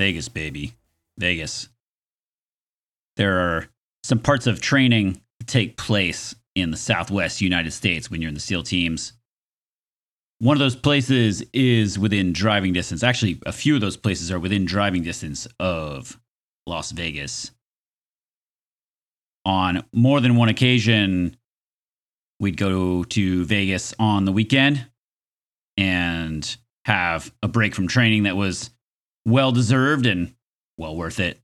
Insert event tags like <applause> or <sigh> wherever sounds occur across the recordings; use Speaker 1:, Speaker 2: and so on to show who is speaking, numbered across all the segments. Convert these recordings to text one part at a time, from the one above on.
Speaker 1: Vegas, baby. Vegas. There are some parts of training that take place in the Southwest United States when you're in the SEAL teams. One of those places is within driving distance. Actually, a few of those places are within driving distance of Las Vegas. On more than one occasion, we'd go to Vegas on the weekend and have a break from training that was well deserved and well worth it.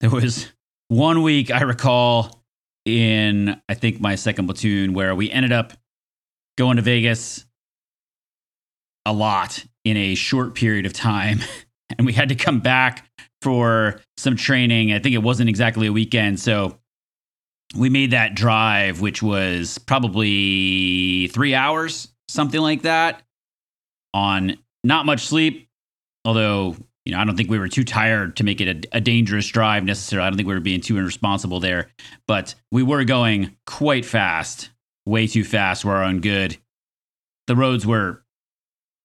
Speaker 1: There was one week I recall in, I think, my second platoon where we ended up going to Vegas a lot in a short period of time. <laughs> And we had to come back for some training. I think it wasn't exactly a weekend. So we made that drive, which was probably three hours, something like that, on not much sleep. Although, you know, I don't think we were too tired to make it a, a dangerous drive necessarily. I don't think we were being too irresponsible there, but we were going quite fast, way too fast for our own good. The roads were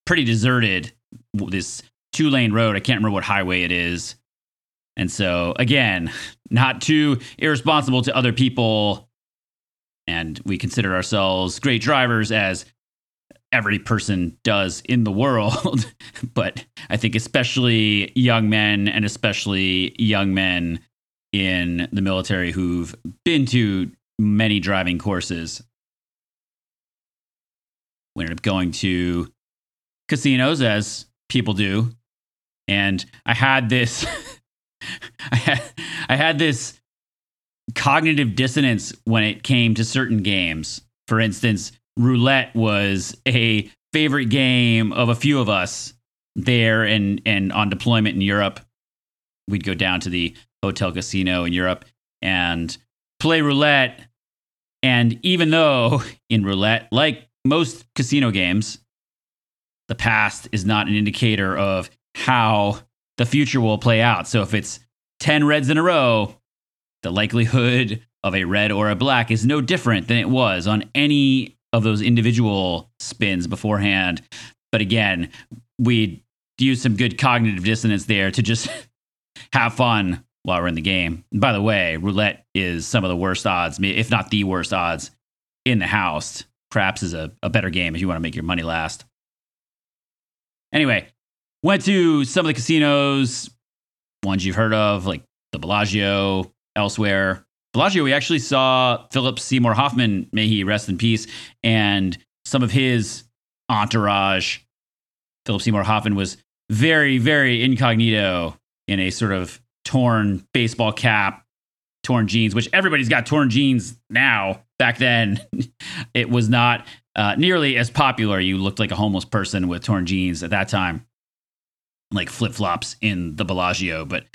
Speaker 1: pretty deserted. This two lane road, I can't remember what highway it is. And so, again, <laughs> not too irresponsible to other people. And we consider ourselves great drivers as every person does in the world. <laughs> but I think, especially young men and especially young men in the military who've been to many driving courses, we ended up going to casinos as people do. And I had this <laughs> I had I had this cognitive dissonance when it came to certain games. For instance, roulette was a favorite game of a few of us there and and on deployment in Europe. We'd go down to the hotel casino in Europe and play roulette. And even though <laughs> in roulette, like most casino games, the past is not an indicator of how the future will play out. So if it's 10 reds in a row, the likelihood of a red or a black is no different than it was on any of those individual spins beforehand. But again, we use some good cognitive dissonance there to just <laughs> have fun while we're in the game. By the way, roulette is some of the worst odds, if not the worst odds in the house. Craps is a, a better game if you want to make your money last. Anyway, went to some of the casinos, ones you've heard of, like the Bellagio, elsewhere. Bellagio, we actually saw Philip Seymour Hoffman, may he rest in peace, and some of his entourage. Philip Seymour Hoffman was very, very incognito in a sort of torn baseball cap, torn jeans, which everybody's got torn jeans now. Back then, <laughs> it was not uh, nearly as popular. You looked like a homeless person with torn jeans at that time, like flip flops in the Bellagio. But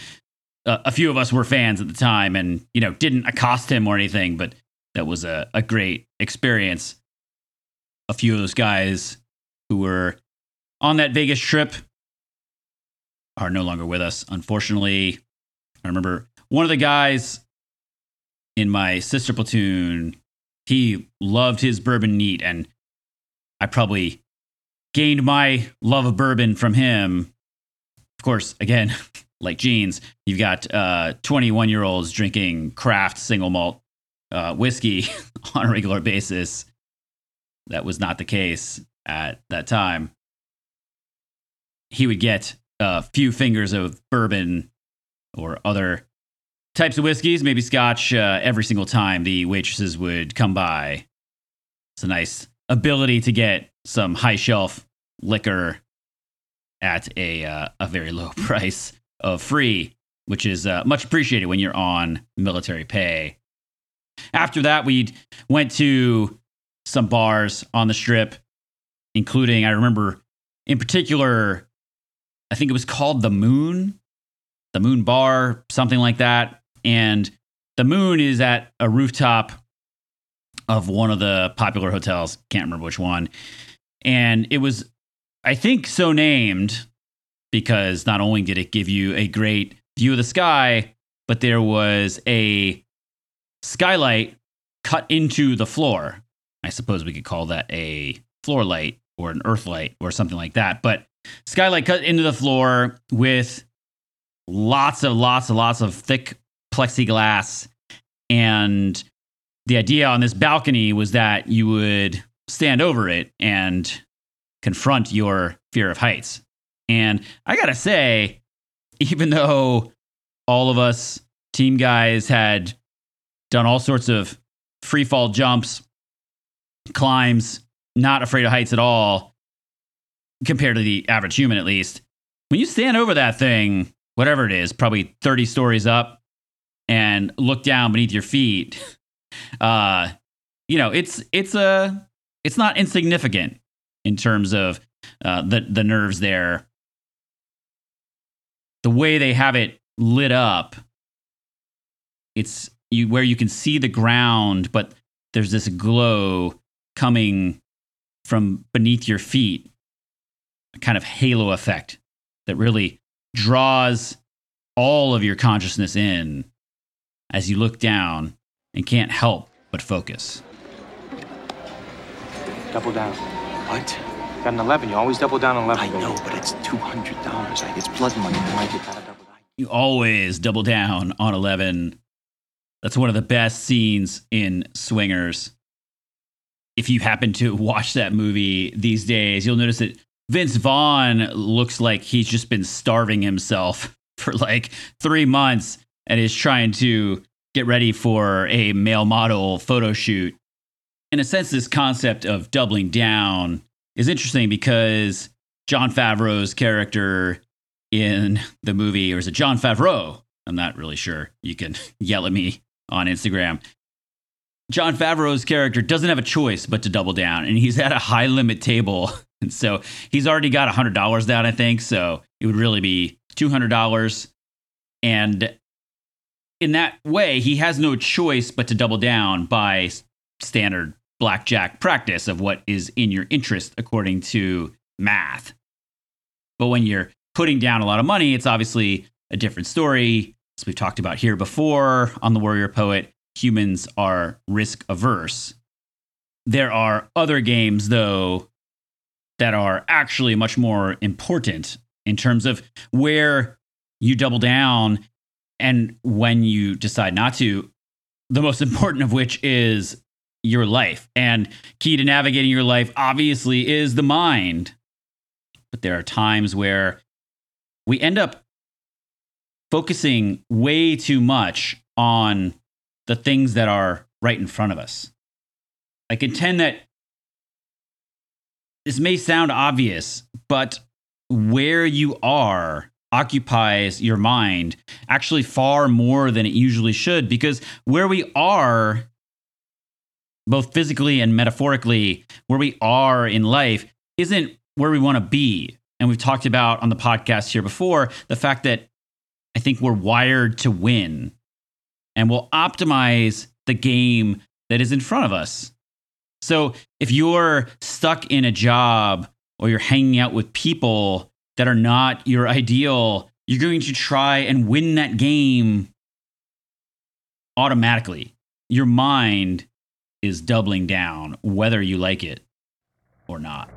Speaker 1: uh, a few of us were fans at the time and, you know, didn't accost him or anything, but that was a, a great experience. A few of those guys who were on that Vegas trip are no longer with us. Unfortunately, I remember one of the guys in my sister platoon, he loved his bourbon neat and I probably gained my love of bourbon from him. Of course, again, <laughs> like jeans, you've got 21 uh, year olds drinking craft single malt uh, whiskey <laughs> on a regular basis. That was not the case at that time. He would get a few fingers of bourbon or other types of whiskeys, maybe scotch, uh, every single time the waitresses would come by. It's a nice ability to get some high shelf liquor at a uh, a very <laughs> low price of free, which is uh, much appreciated when you're on military pay. After that, we went to some bars on the strip, including I remember in particular, I think it was called the Moon, the Moon Bar, something like that. And the Moon is at a rooftop of one of the popular hotels. Can't remember which one. And it was, I think, so named because not only did it give you a great view of the sky, but there was a skylight cut into the floor. I suppose we could call that a floor light or an earth light or something like that. But skylight cut into the floor with lots of lots of lots of thick plexiglass and the idea on this balcony was that you would stand over it and confront your fear of heights. And I got to say <laughs> even though all of us team guys had done all sorts of free fall jumps, climbs, not afraid of heights at all, compared to the average human at least. When you stand over that thing, whatever it is, probably 30 stories up, and look down beneath your feet, uh, you know, it's it's a it's not insignificant in terms of uh, the the nerves there. The way they have it lit up, it's you where you can see the ground, but there's this glow coming from beneath your feet, a kind of halo effect that really draws all of your consciousness in as you look down and can't help but focus.
Speaker 2: Double down.
Speaker 3: What?
Speaker 2: Got an 11. You always double down on 11.
Speaker 3: I
Speaker 2: baby.
Speaker 3: know, but it's $200. Like, it's blood money. Why you gotta double down?
Speaker 1: You always double down on 11. That's one of the best scenes in Swingers. If you happen to watch that movie these days, you'll notice that Vince Vaughn looks like he's just been starving himself <laughs> for like three months and is trying to get ready for a male model photo shoot. In a sense, this concept of doubling down is interesting because Jon Favreau's character in the movie, or is it Jon Favreau? I'm not really sure. You can <laughs> yell at me on Instagram. Jon Favreau's character doesn't have a choice but to double down, and he's at a high limit table. <laughs> And so he's already got $100 down, I think. So it would really be $200. And in that way, he has no choice but to double down by standard blackjack practice of what is in your interest according to math. But when you're putting down a lot of money, it's obviously a different story. As we've talked about here before on The Warrior Poet, humans are risk averse. There are other games, though, that are actually much more important in terms of where you double down and when you decide not to. The most <laughs> important of which is your life. And key to navigating your life, obviously, is the mind. But there are times where we end up focusing way too much on the things that are right in front of us. I contend that this may sound obvious, but where you are occupies your mind actually far more than it usually should because where we are both physically and metaphorically where we are in life isn't where we want to be. And we've talked about on the podcast here before the fact that i think we're wired to win and we'll optimize the game that is in front of us. So if you're stuck in a job or you're hanging out with people that are not your ideal, you're going to try and win that game automatically. Your mind is doubling down, whether you like it or not.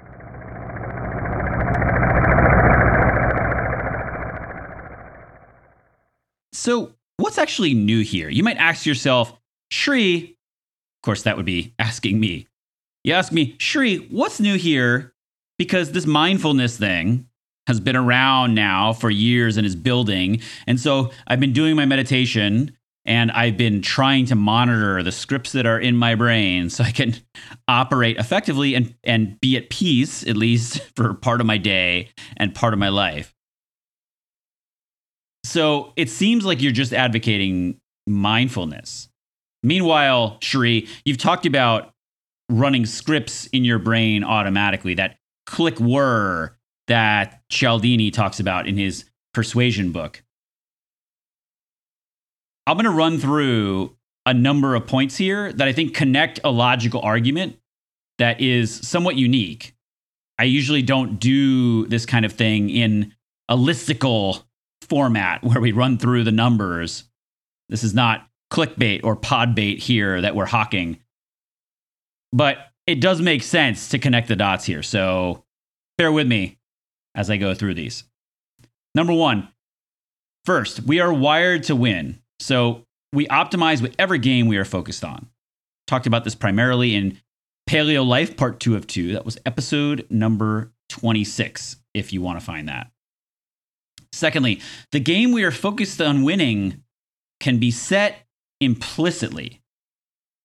Speaker 1: So, what's actually new here? You might ask yourself, Sri, of course, that would be <laughs> asking me. You ask me, Sri, what's new here? Because this mindfulness thing has been around now for years and is building. And so I've been doing my meditation and I've been trying to monitor the scripts that are in my brain so I can operate effectively and, and be at peace, at least <laughs> for part of my day and part of my life. So it seems like you're just advocating mindfulness. Meanwhile, Sri, you've talked about running scripts in your brain automatically, that click whir that Cialdini talks about in his persuasion book. I'm going to run through a number of points here that I think connect a logical argument that is somewhat unique. I usually don't do this kind of thing in a listicle format where we run through the numbers. This is not clickbait or podbait here that we're hawking. But it does make sense to connect the dots here. So bear with me as I go through these. Number one, first, we are wired to win. So we optimize with every game we are focused on. Talked about this primarily in Paleo Life Part 2 of 2. That was episode number 26, if you want to find that. Secondly, the game we are focused on winning can be set implicitly.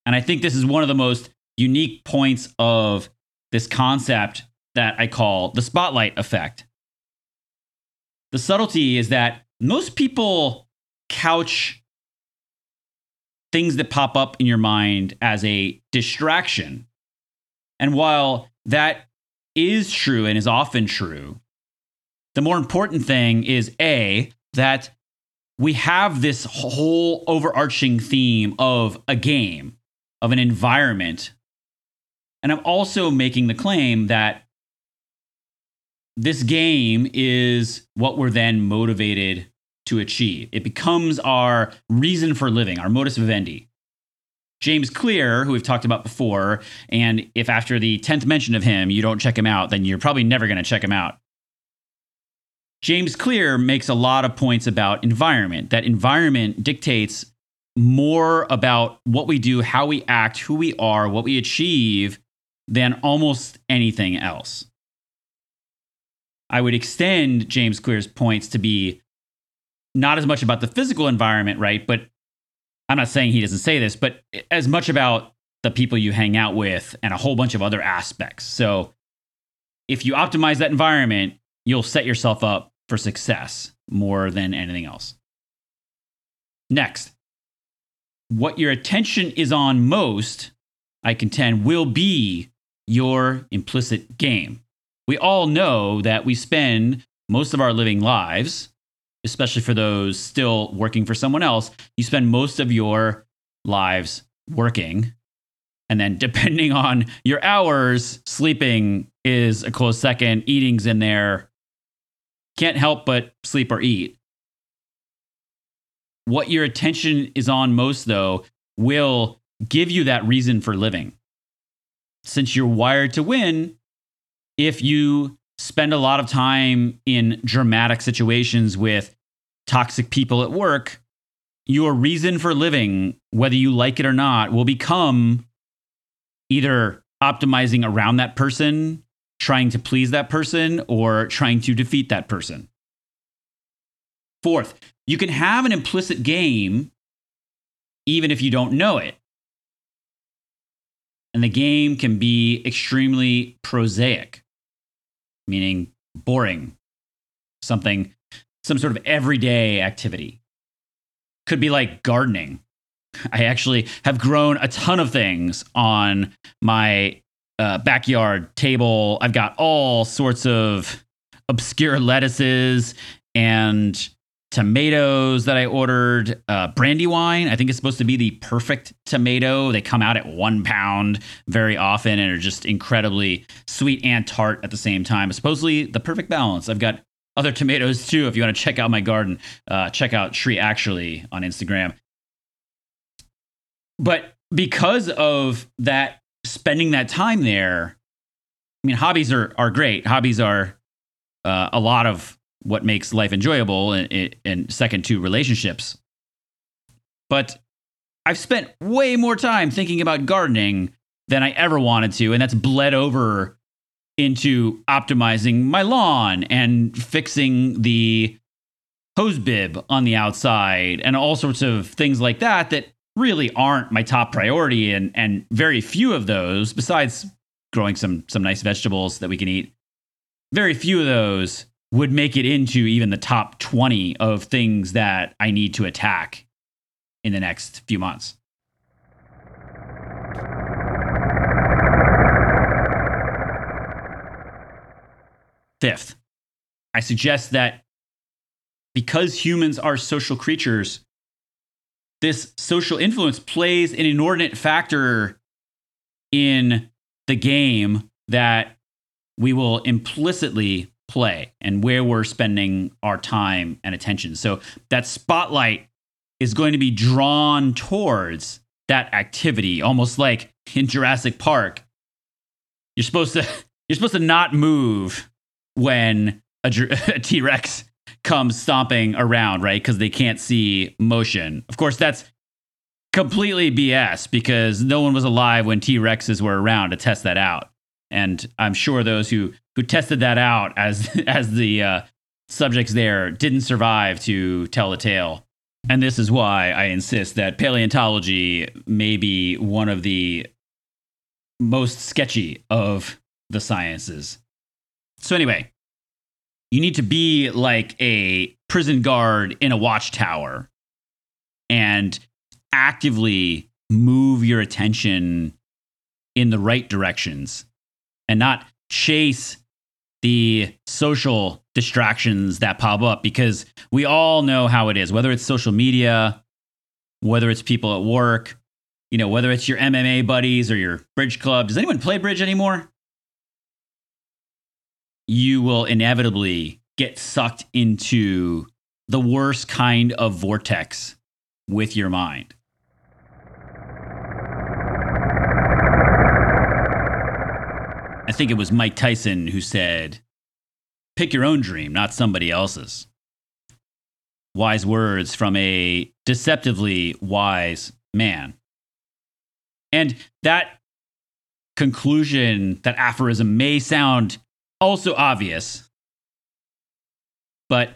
Speaker 1: And I think this is one of the most unique points of this concept that I call the spotlight effect. The subtlety is that most people couch things that pop up in your mind as a distraction. And while that is true and is often true, the more important thing is A, that we have this whole overarching theme of a game, of an environment. And I'm also making the claim that this game is what we're then motivated to achieve. It becomes our reason for living, our modus vivendi. James Clear, who we've talked about before, and if after the 10th mention of him you don't check him out, then you're probably never going to check him out. James Clear makes a lot of points about environment, that environment dictates more about what we do, how we act, who we are, what we achieve than almost anything else. I would extend James Clear's points to be not as much about the physical environment, right? But I'm not saying he doesn't say this, but as much about the people you hang out with and a whole bunch of other aspects. So if you optimize that environment, you'll set yourself up for success more than anything else. Next, what your attention is on most, I contend, will be your implicit game we all know that we spend most of our living lives, especially for those still working for someone else, you spend most of your lives working. And then, <laughs> depending on your hours, sleeping is a close second, eating's in there. Can't help but sleep or eat. What your attention is on most, though, will give you that reason for living. Since you're wired to win, if you spend a lot of time in dramatic situations with toxic people at work, your reason for living, whether you like it or not, will become either optimizing around that person, trying to please that person, or trying to defeat that person. Fourth, you can have an implicit game even if you don't know it. And the game can be extremely prosaic meaning boring, something, some sort of everyday activity. Could be like gardening. I actually have grown a ton of things on my uh, backyard table. I've got all sorts of obscure lettuces and tomatoes that I ordered. Uh, Brandywine, I think it's supposed to be the perfect tomato. They come out at one pound very often and are just incredibly sweet and tart at the same time. Supposedly the perfect balance. I've got other <laughs> tomatoes too. If you want to check out my garden, uh, check out Tree Actually on Instagram. But because of that, spending that time there, I mean, hobbies are are great. Hobbies are uh, a lot of what makes life enjoyable and, and second to relationships. But I've spent way more time thinking about gardening than I ever wanted to, and that's bled over into optimizing my lawn and fixing the hose bib on the outside and all sorts of things like that that really aren't my top priority and and very few of those besides growing some some nice vegetables that we can eat very few of those would make it into even the top 20 of things that I need to attack in the next few months. Fifth, I suggest that because humans are social creatures, this social influence plays an inordinate factor in the game that we will implicitly play and where we're spending our time and attention. So that spotlight is going to be drawn towards that activity, almost like in Jurassic Park. You're supposed to <laughs> you're supposed to not move when a, <laughs> a T-Rex comes stomping around, right? Because they can't see motion. Of course, that's completely BS because no one was alive when T Rexes were around to test that out. And I'm sure those who who tested that out as <laughs> as the uh, subjects there didn't survive to tell the tale. And this is why I insist that paleontology may be one of the most sketchy of the sciences. So anyway, you need to be like a prison guard in a watchtower and actively move your attention in the right directions and not chase the social distractions that pop up because we all know how it is, whether it's social media, whether it's people at work, you know, whether it's your MMA buddies or your bridge club. Does anyone play bridge anymore? You will inevitably get sucked into the worst kind of vortex with your mind. Think it was Mike Tyson who said, pick your own dream, not somebody else's. Wise words from a deceptively wise man. And that conclusion, that aphorism may sound also obvious, but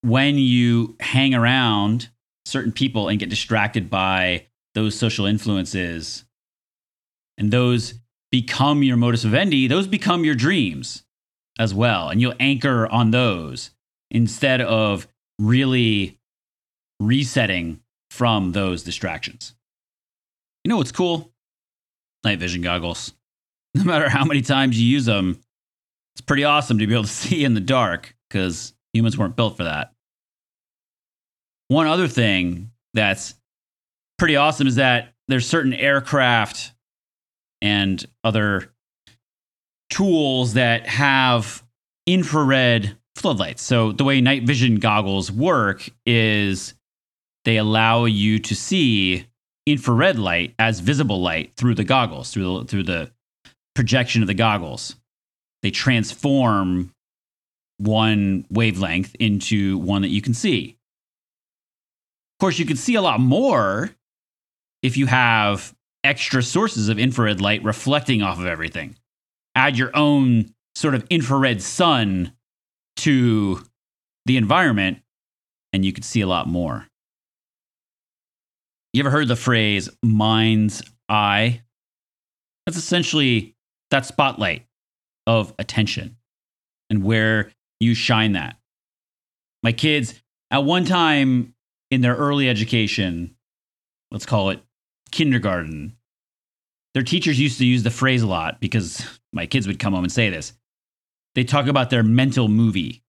Speaker 1: when you hang around certain people and get distracted by those social influences and those become your modus vivendi, those become your dreams as well. And you'll anchor on those instead of really resetting from those distractions. You know what's cool? Night vision goggles. No matter how many times you use them, it's pretty awesome to be able to <laughs> see in the dark because humans weren't built for that. One other thing that's pretty awesome is that there's certain aircraft and other tools that have infrared floodlights. So the way night vision goggles work is they allow you to see infrared light as visible light through the goggles, through the, through the projection of the goggles. They transform one wavelength into one that you can see. Of course, you can see a lot more if you have extra sources of infrared light reflecting off of everything. Add your own sort of infrared sun to the environment, and you could see a lot more. You ever heard the phrase mind's eye? That's essentially that spotlight of attention and where you shine that. My kids, at one time in their early education, let's call it kindergarten, their teachers used to use the phrase a lot because my kids would come home and say this. They talk about their mental movie.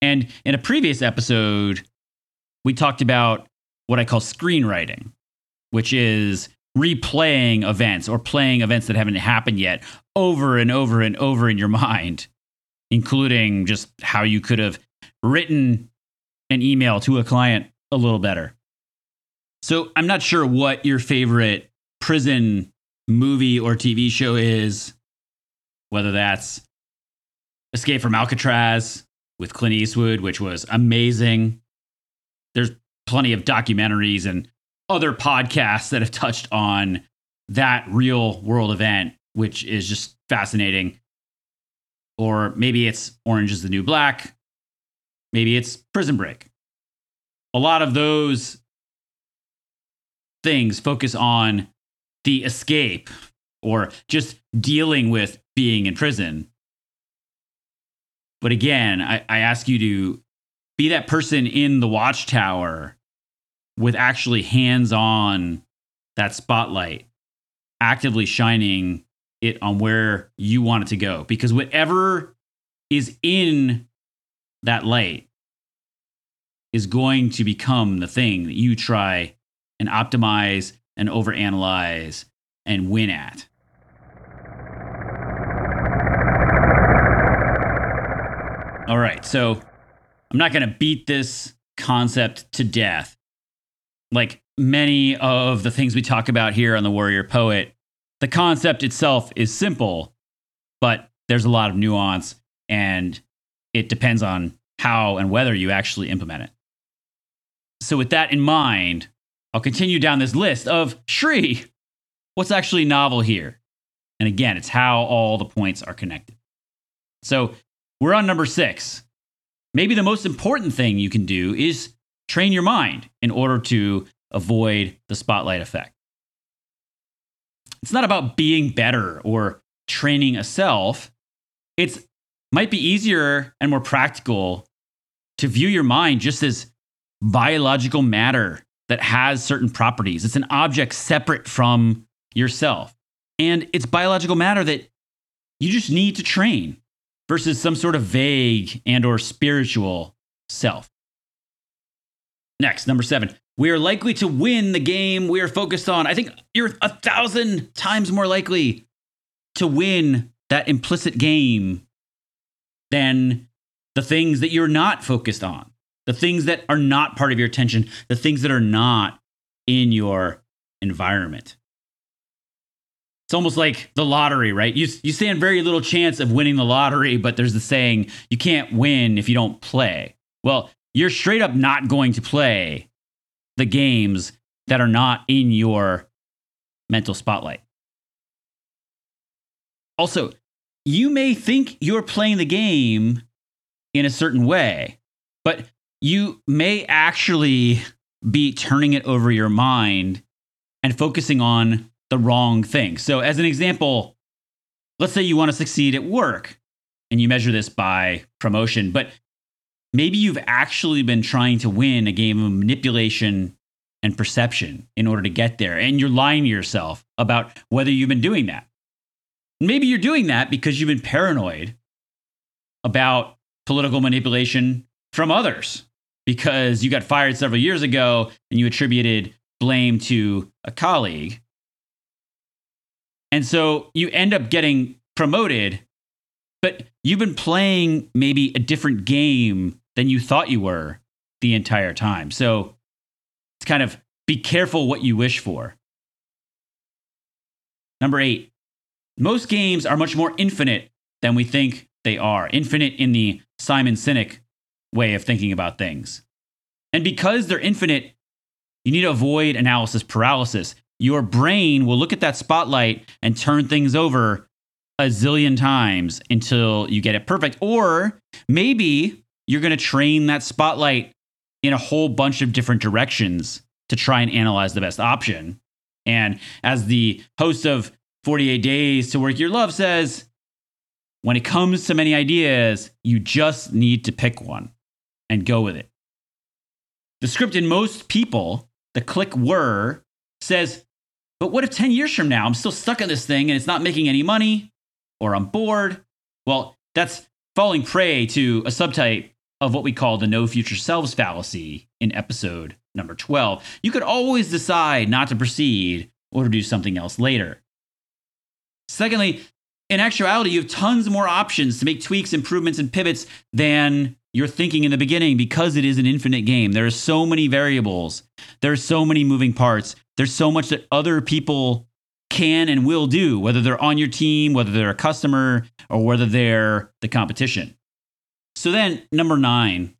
Speaker 1: And in a previous episode, we talked about what I call screenwriting, which is replaying events or playing events that haven't happened yet over and over and over in your mind, including just how you could have written an email to a client a little better. So I'm not sure what your favorite prison movie or TV show is, whether that's Escape from Alcatraz with Clint Eastwood, which was amazing. There's plenty of documentaries and other podcasts that have touched on that real world event, which is just fascinating. Or maybe it's Orange is the New Black. Maybe it's Prison Break. A lot of those things focus on the escape or just dealing with being in prison. But again, I, I ask you to be that person in the watchtower with actually hands on that spotlight, actively shining it on where you want it to go. Because whatever is in that light is going to become the thing that you try and optimize and overanalyze and win at. All right. So I'm not going to beat this concept to death. Like many of the things we talk about here on The Warrior Poet, the concept itself is simple, but there's a lot of nuance and it depends on how and whether you actually implement it. So, with that in mind, I'll continue down this list of Sri. What's actually novel here? And again, it's how all the points are connected. So, we're on number six. Maybe the most important thing you can do is train your mind in order to avoid the spotlight effect. It's not about being better or training a self. It's might be easier and more practical to view your mind just as biological matter that has certain properties. It's an object separate from yourself. And it's biological matter that you just need to train versus some sort of vague and or spiritual self. Next, number 7. We are likely to win the game we are focused on. I think you're a thousand times more likely to win that implicit game than the things that you're not focused on, the things that are not part of your attention, the things that are not in your environment. It's almost like the lottery, right? You, you stand very little chance of winning the lottery, but there's the saying, you can't win if you don't play. Well, you're straight up not going to play the games that are not in your mental spotlight. Also, you may think you're playing the game in a certain way, but you may actually be turning it over your mind and focusing on the wrong thing. So, as an example, let's say you want to succeed at work and you measure this by promotion, but maybe you've actually been trying to win a game of manipulation and perception in order to get there. And you're lying to yourself about whether you've been doing that. Maybe you're doing that because you've been paranoid about political manipulation from others because you got fired several years ago and you attributed blame to a colleague. And so you end up getting promoted, but you've been playing maybe a different game than you thought you were the entire time. So it's kind of be careful what you wish for. Number eight, most games are much more infinite than we think they are. Infinite in the Simon Sinek way of thinking about things. And because they're infinite, you need to avoid analysis paralysis. Your brain will look at that spotlight and turn things over a zillion times until you get it perfect. Or maybe you're going to train that spotlight in a whole bunch of different directions to try and analyze the best option. And as the host of 48 Days to Work Your Love says, when it comes to many ideas, you just need to pick one and go with it. The script in most people, the click whir, says, but what if 10 years from now I'm still stuck in this thing and it's not making any money or I'm bored? Well, that's falling prey to a subtype of what we call the no future selves fallacy in episode number 12. You could always decide not to proceed or to do something else later. Secondly, in actuality, you have tons more options to make tweaks, improvements, and pivots than you're thinking in the beginning because it is an infinite game. There are so many variables, there are so many moving parts, there's so much that other people can and will do, whether they're on your team, whether they're a customer, or whether they're the competition. So then, number nine,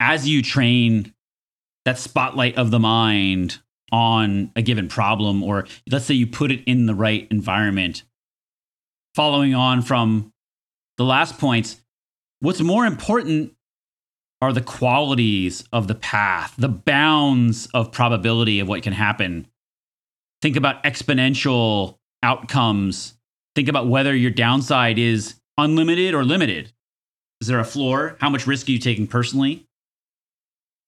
Speaker 1: as you train that spotlight of the mind on a given problem, or let's say you put it in the right environment. Following on from the last points, what's more important are the qualities of the path, the bounds of probability of what can happen. Think about exponential outcomes. Think about whether your downside is unlimited or limited. Is there a floor? How much risk are you taking personally?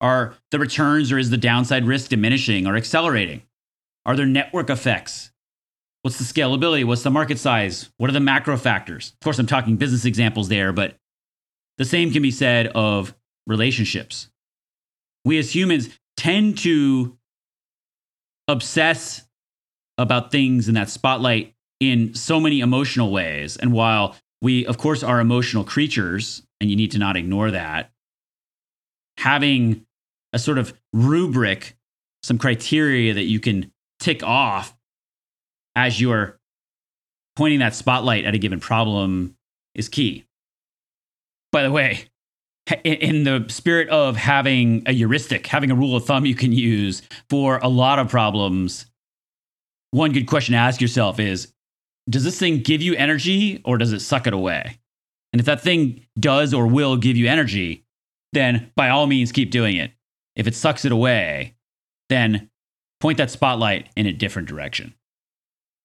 Speaker 1: Are the returns or is the downside risk diminishing or accelerating? Are there network effects? What's the scalability? What's the market size? What are the macro factors? Of course, I'm talking business examples there, but the same can be said of relationships. We as humans tend to obsess about things in that spotlight in so many emotional ways. And while we, of course, are emotional creatures, and you need to not ignore that. Having a sort of rubric, some criteria that you can tick off as you're pointing that spotlight at a given problem is key. By the way, in the spirit of having a heuristic, having a rule of thumb you can use for a lot of problems, one good question to ask yourself is Does this thing give you energy or does it suck it away? And if that thing does or will give you energy, then by all means keep doing it. If it sucks it away, then point that spotlight in a different direction.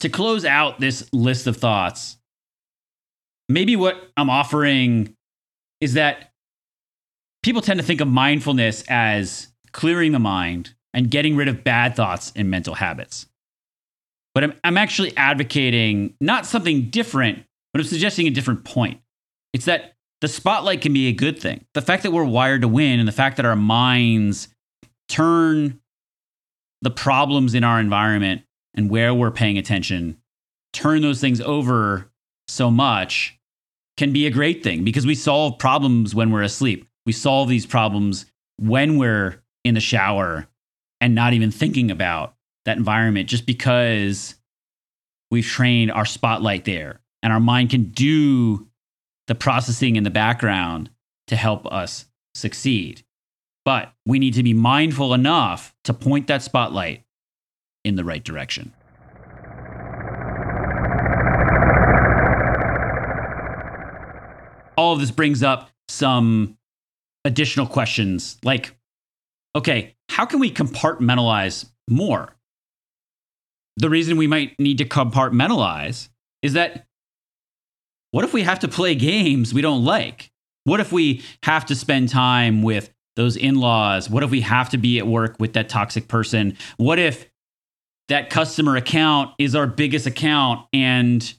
Speaker 1: To close out this list of thoughts, maybe what I'm offering is that people tend to think of mindfulness as clearing the mind and getting rid of bad thoughts and mental habits. But I'm, I'm actually advocating not something different, but I'm suggesting a different point. It's that the spotlight can be a good thing. The fact that we're wired to win and the fact that our minds turn the problems in our environment and where we're paying attention, turn those things over so much can be a great thing because we solve problems when we're asleep. We solve these problems when we're in the shower and not even thinking about that environment just because we've trained our spotlight there and our mind can do the processing in the background to help us succeed. But we need to be mindful enough to point that spotlight in the right direction. All of this brings up some additional questions like okay, how can we compartmentalize more? The reason we might need to compartmentalize is that what if we have to play games we don't like? What if we have to spend time with those in laws? What if we have to be at work with that toxic person? What if that customer account is our biggest account and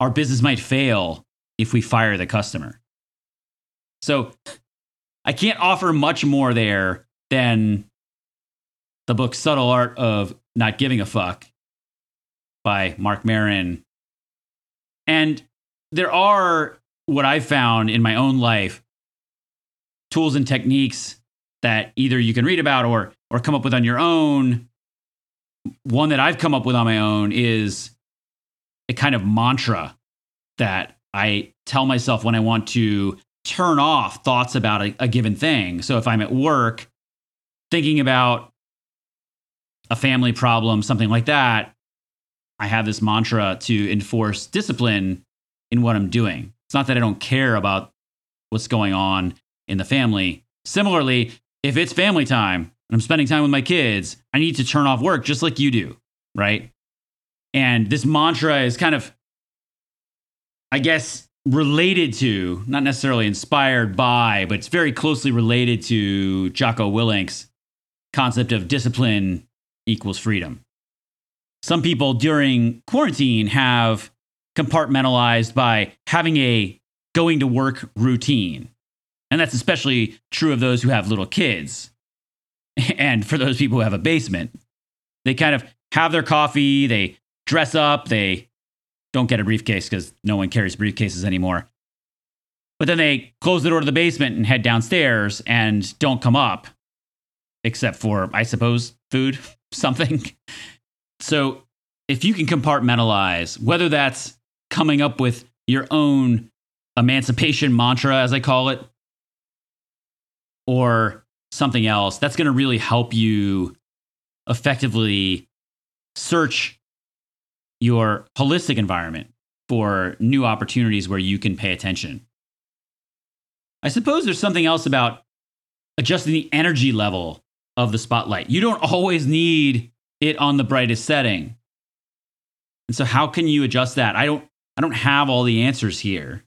Speaker 1: our business might fail if we fire the customer? So I can't offer much more there than the book Subtle Art of Not Giving a Fuck by Mark Maron. And there are what I've found in my own life tools and techniques that either you can read about or or come up with on your own. One that I've come up with on my own is a kind of mantra that I tell myself when I want to turn off thoughts about a, a given thing. So if I'm at work thinking about a family problem, something like that, I have this mantra to enforce discipline in what I'm doing. It's not that I don't care about what's going on in the family. Similarly, if it's family time and I'm spending time with my kids, I need to turn off work just like you do, right? And this mantra is kind of, I guess, related to, not necessarily inspired by, but it's very closely related to Jocko Willink's concept of discipline equals freedom. Some people during quarantine have compartmentalized by having a going to work routine. And that's especially true of those who have little kids. <laughs> And for those people who have a basement, they kind of have their coffee, they dress up, they don't get a briefcase because no one carries briefcases anymore. But then they close the door to the basement and head downstairs and don't come up, except for, I suppose, food, <laughs> something. So if you can compartmentalize, whether that's coming up with your own emancipation mantra, as I call it, or something else, that's going to really help you effectively search your holistic environment for new opportunities where you can pay attention. I suppose there's something else about adjusting the energy level of the spotlight. You don't always need it on the brightest setting. And so how can you adjust that? I don't I don't have all the answers here.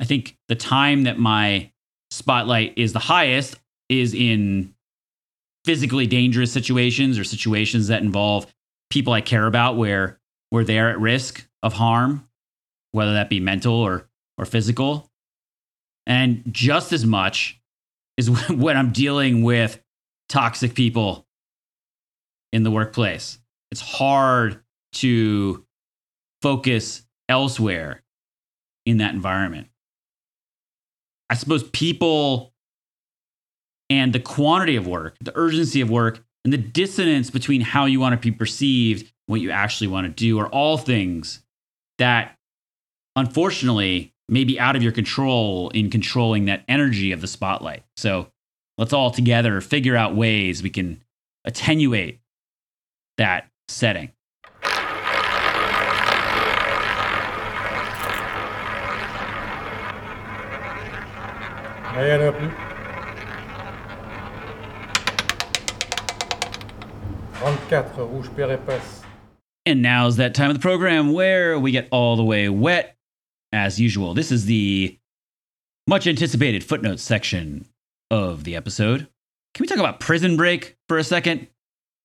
Speaker 1: I think the time that my spotlight is the highest is in physically dangerous situations or situations that involve people I care about where where they're at risk of harm, whether that be mental or or physical. And just as much is <laughs> when I'm dealing with toxic people in the workplace. It's hard to focus elsewhere in that environment. I suppose people and the quantity of work, the urgency of work, and the dissonance between how you want to be perceived what you actually want to do are all things that unfortunately may be out of your control in controlling that energy of the spotlight. So let's all together figure out ways we can attenuate that setting.
Speaker 4: I had up And Rouge is Épaisse.
Speaker 1: And now's that time of the program where we get all the way wet, as usual. This is the much anticipated footnotes section of the episode. Can we talk about Prison Break for a second?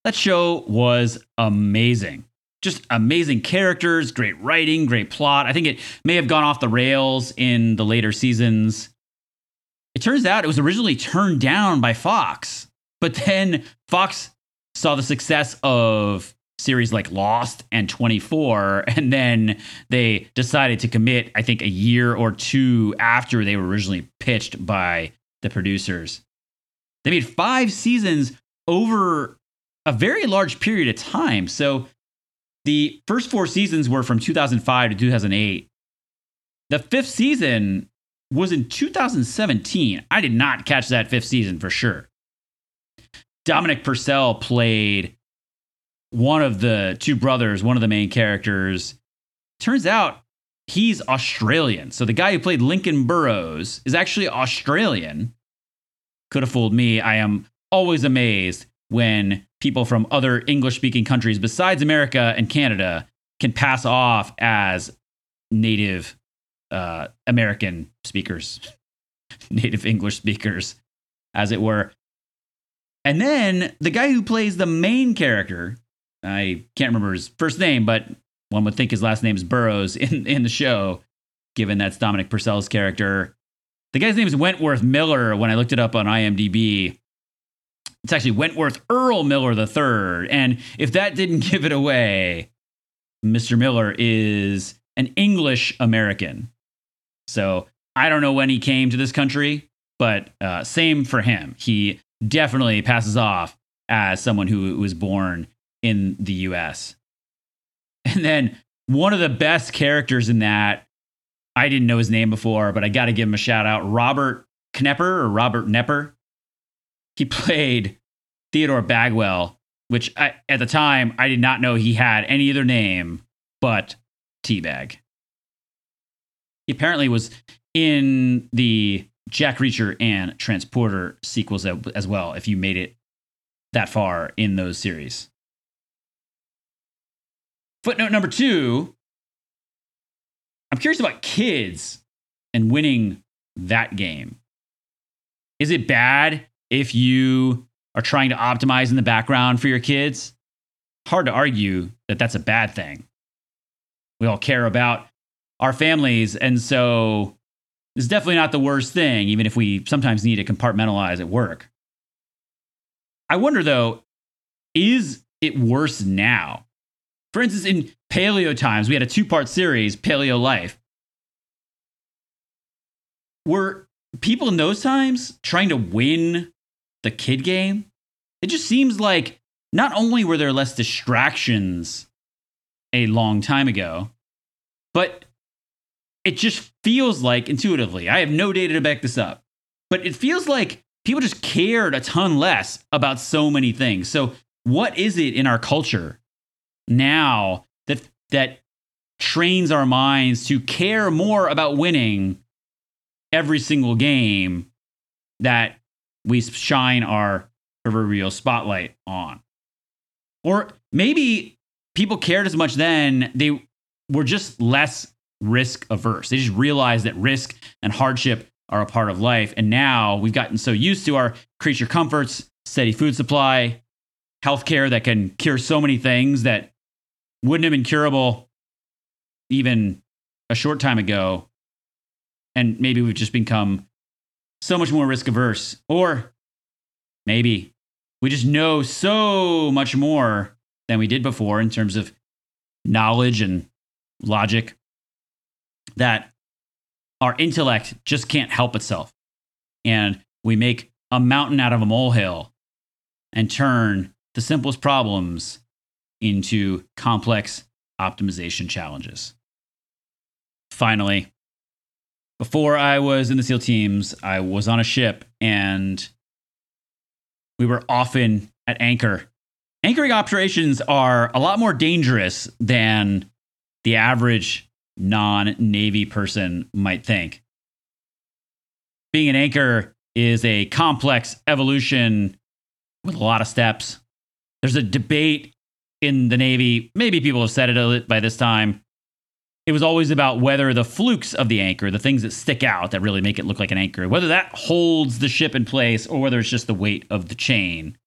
Speaker 1: That show was amazing. Just amazing characters, great writing, great plot. I think it may have gone off the rails in the later seasons. It turns out it was originally turned down by Fox, but then Fox saw the success of series like Lost and 24, <laughs> and then they decided to commit, I think, a year or two after they were originally pitched by the producers. They made five seasons over a very large period of time. So the first four seasons were from 2005 to 2008. The fifth season was in 2017. I did not catch that fifth season for sure. Dominic Purcell played one of the two brothers, one of the main characters. Turns out he's Australian. So the guy who played Lincoln Burrows is actually Australian. Could have fooled me. I am always amazed when people from other English speaking countries besides America and Canada can pass off as native uh, American speakers, <laughs> native English speakers, as it were. And then the guy who plays the main character, I can't remember his first name, but one would think his last name is Burrows <laughs> in, in the show, given that's Dominic Purcell's character. The guy's name is Wentworth Miller when I looked it up on IMDb. It's actually Wentworth Earl Miller III. And if that didn't <laughs> give it away, Mr. Miller is an English American. So I don't know when he came to this country, but uh, same for him. He definitely passes off as someone who was born in the US. <laughs> And then one of the best characters in that, I didn't know his name before, but I got to give him a shout out Robert Knepper or Robert Nepper. He <laughs> played Theodore Bagwell, which I, at the time I did not know he had any other name but Teabag. He apparently was in the Jack Reacher and Transporter sequels as well, if you made it that far in those series. Footnote number two I'm curious about kids and winning that game. Is it bad if you are trying to optimize in the background for your kids? Hard to argue that that's a bad thing. We all care about our families. And so it's definitely not the worst thing, even if we sometimes need to compartmentalize at work. I wonder though, is it worse now? For instance, in paleo times, we had a two part series, Paleo Life. Were people in those times trying to win the kid game? It just seems like not only were there less distractions a long time ago, but it just feels like intuitively, I have no data to back this up, but it feels like people just cared a ton less about so many things. So, what is it in our culture now that that trains our minds to care more about winning every single game that we shine our proverbial spotlight on? Or maybe people cared as much then, they were just less risk averse. They just realized that risk and hardship are a part of life. And now we've gotten so used to our creature comforts, steady food supply, healthcare that can cure so many things that wouldn't have been curable even a short time ago. And maybe we've just become so much more risk averse. Or maybe we just know so much more than we did before in terms of knowledge and logic that our intellect just can't help itself. And we make a mountain out of a molehill and turn the simplest problems into complex optimization challenges. Finally, before I was in the SEAL teams, I was on a ship and we were often at anchor. Anchoring operations are a lot more dangerous than the average non Navy person might think. Being an anchor is a complex evolution with a lot of steps. There's a debate in the Navy. Maybe people have said it by this time. It was always about whether the flukes of the anchor, the things that stick out that really make it look like an anchor, whether that holds the ship in place or whether it's just the weight of the chain.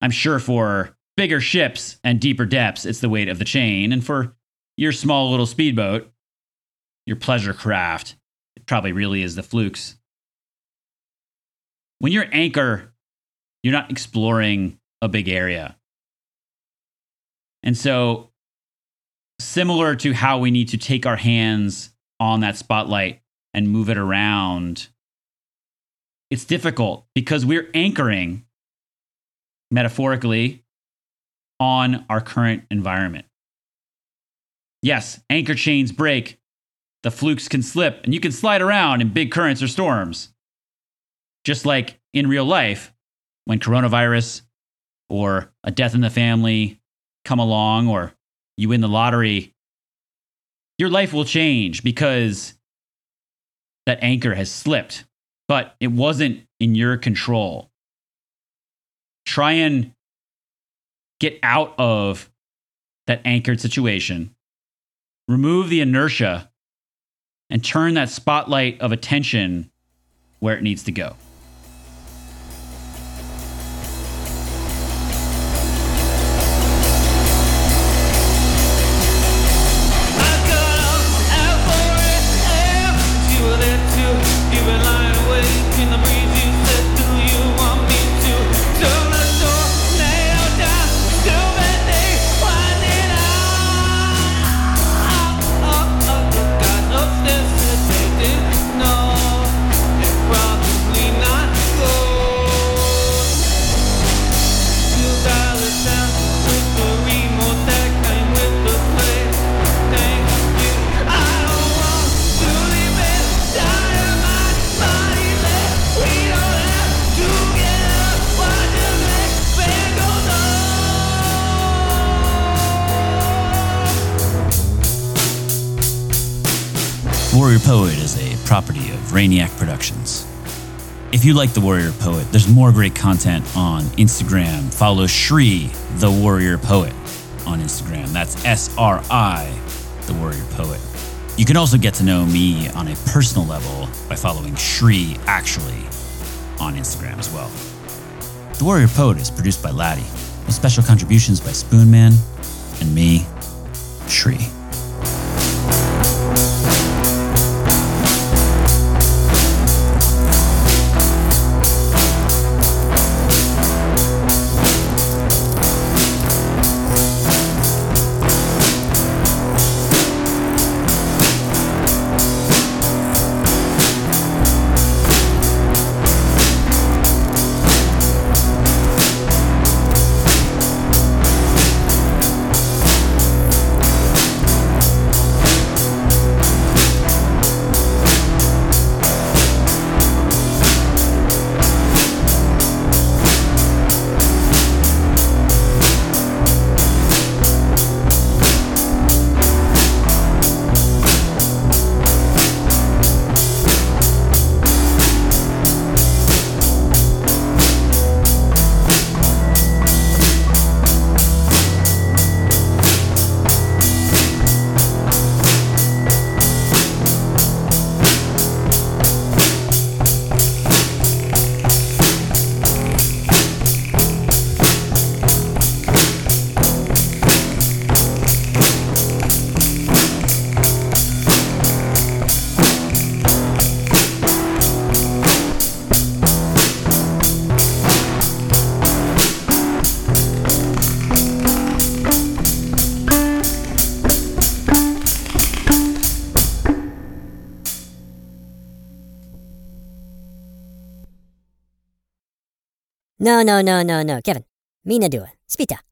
Speaker 1: I'm sure for bigger ships and deeper depths, it's the weight of the chain. And for your small little speedboat, your pleasure craft, it probably really is the flukes. When you're anchor, you're not exploring a big area. And so, similar to how we need to take our hands on that spotlight and move it around, it's difficult because we're anchoring metaphorically on our current environment. Yes, anchor chains break, the flukes can slip, and you can slide around in big currents or storms. Just like in real life, when coronavirus or a death in the family come along or you win the lottery, your life will change because that anchor has slipped, but it wasn't in your control. Try and get out of that anchored situation, remove the inertia, and turn that spotlight of attention where it needs to go. Property of Rainiac Productions. If you like The Warrior Poet, there's more great content on Instagram. Follow Sri, The Warrior Poet, on Instagram. That's S R I, The Warrior Poet. You can also get to know me on a personal level by following Sri Actually on Instagram as well. The Warrior Poet is produced by Laddie, with special contributions by Spoonman and me, Sri.
Speaker 5: No, no, no, no, no, Kevin. Mina dua. Spita.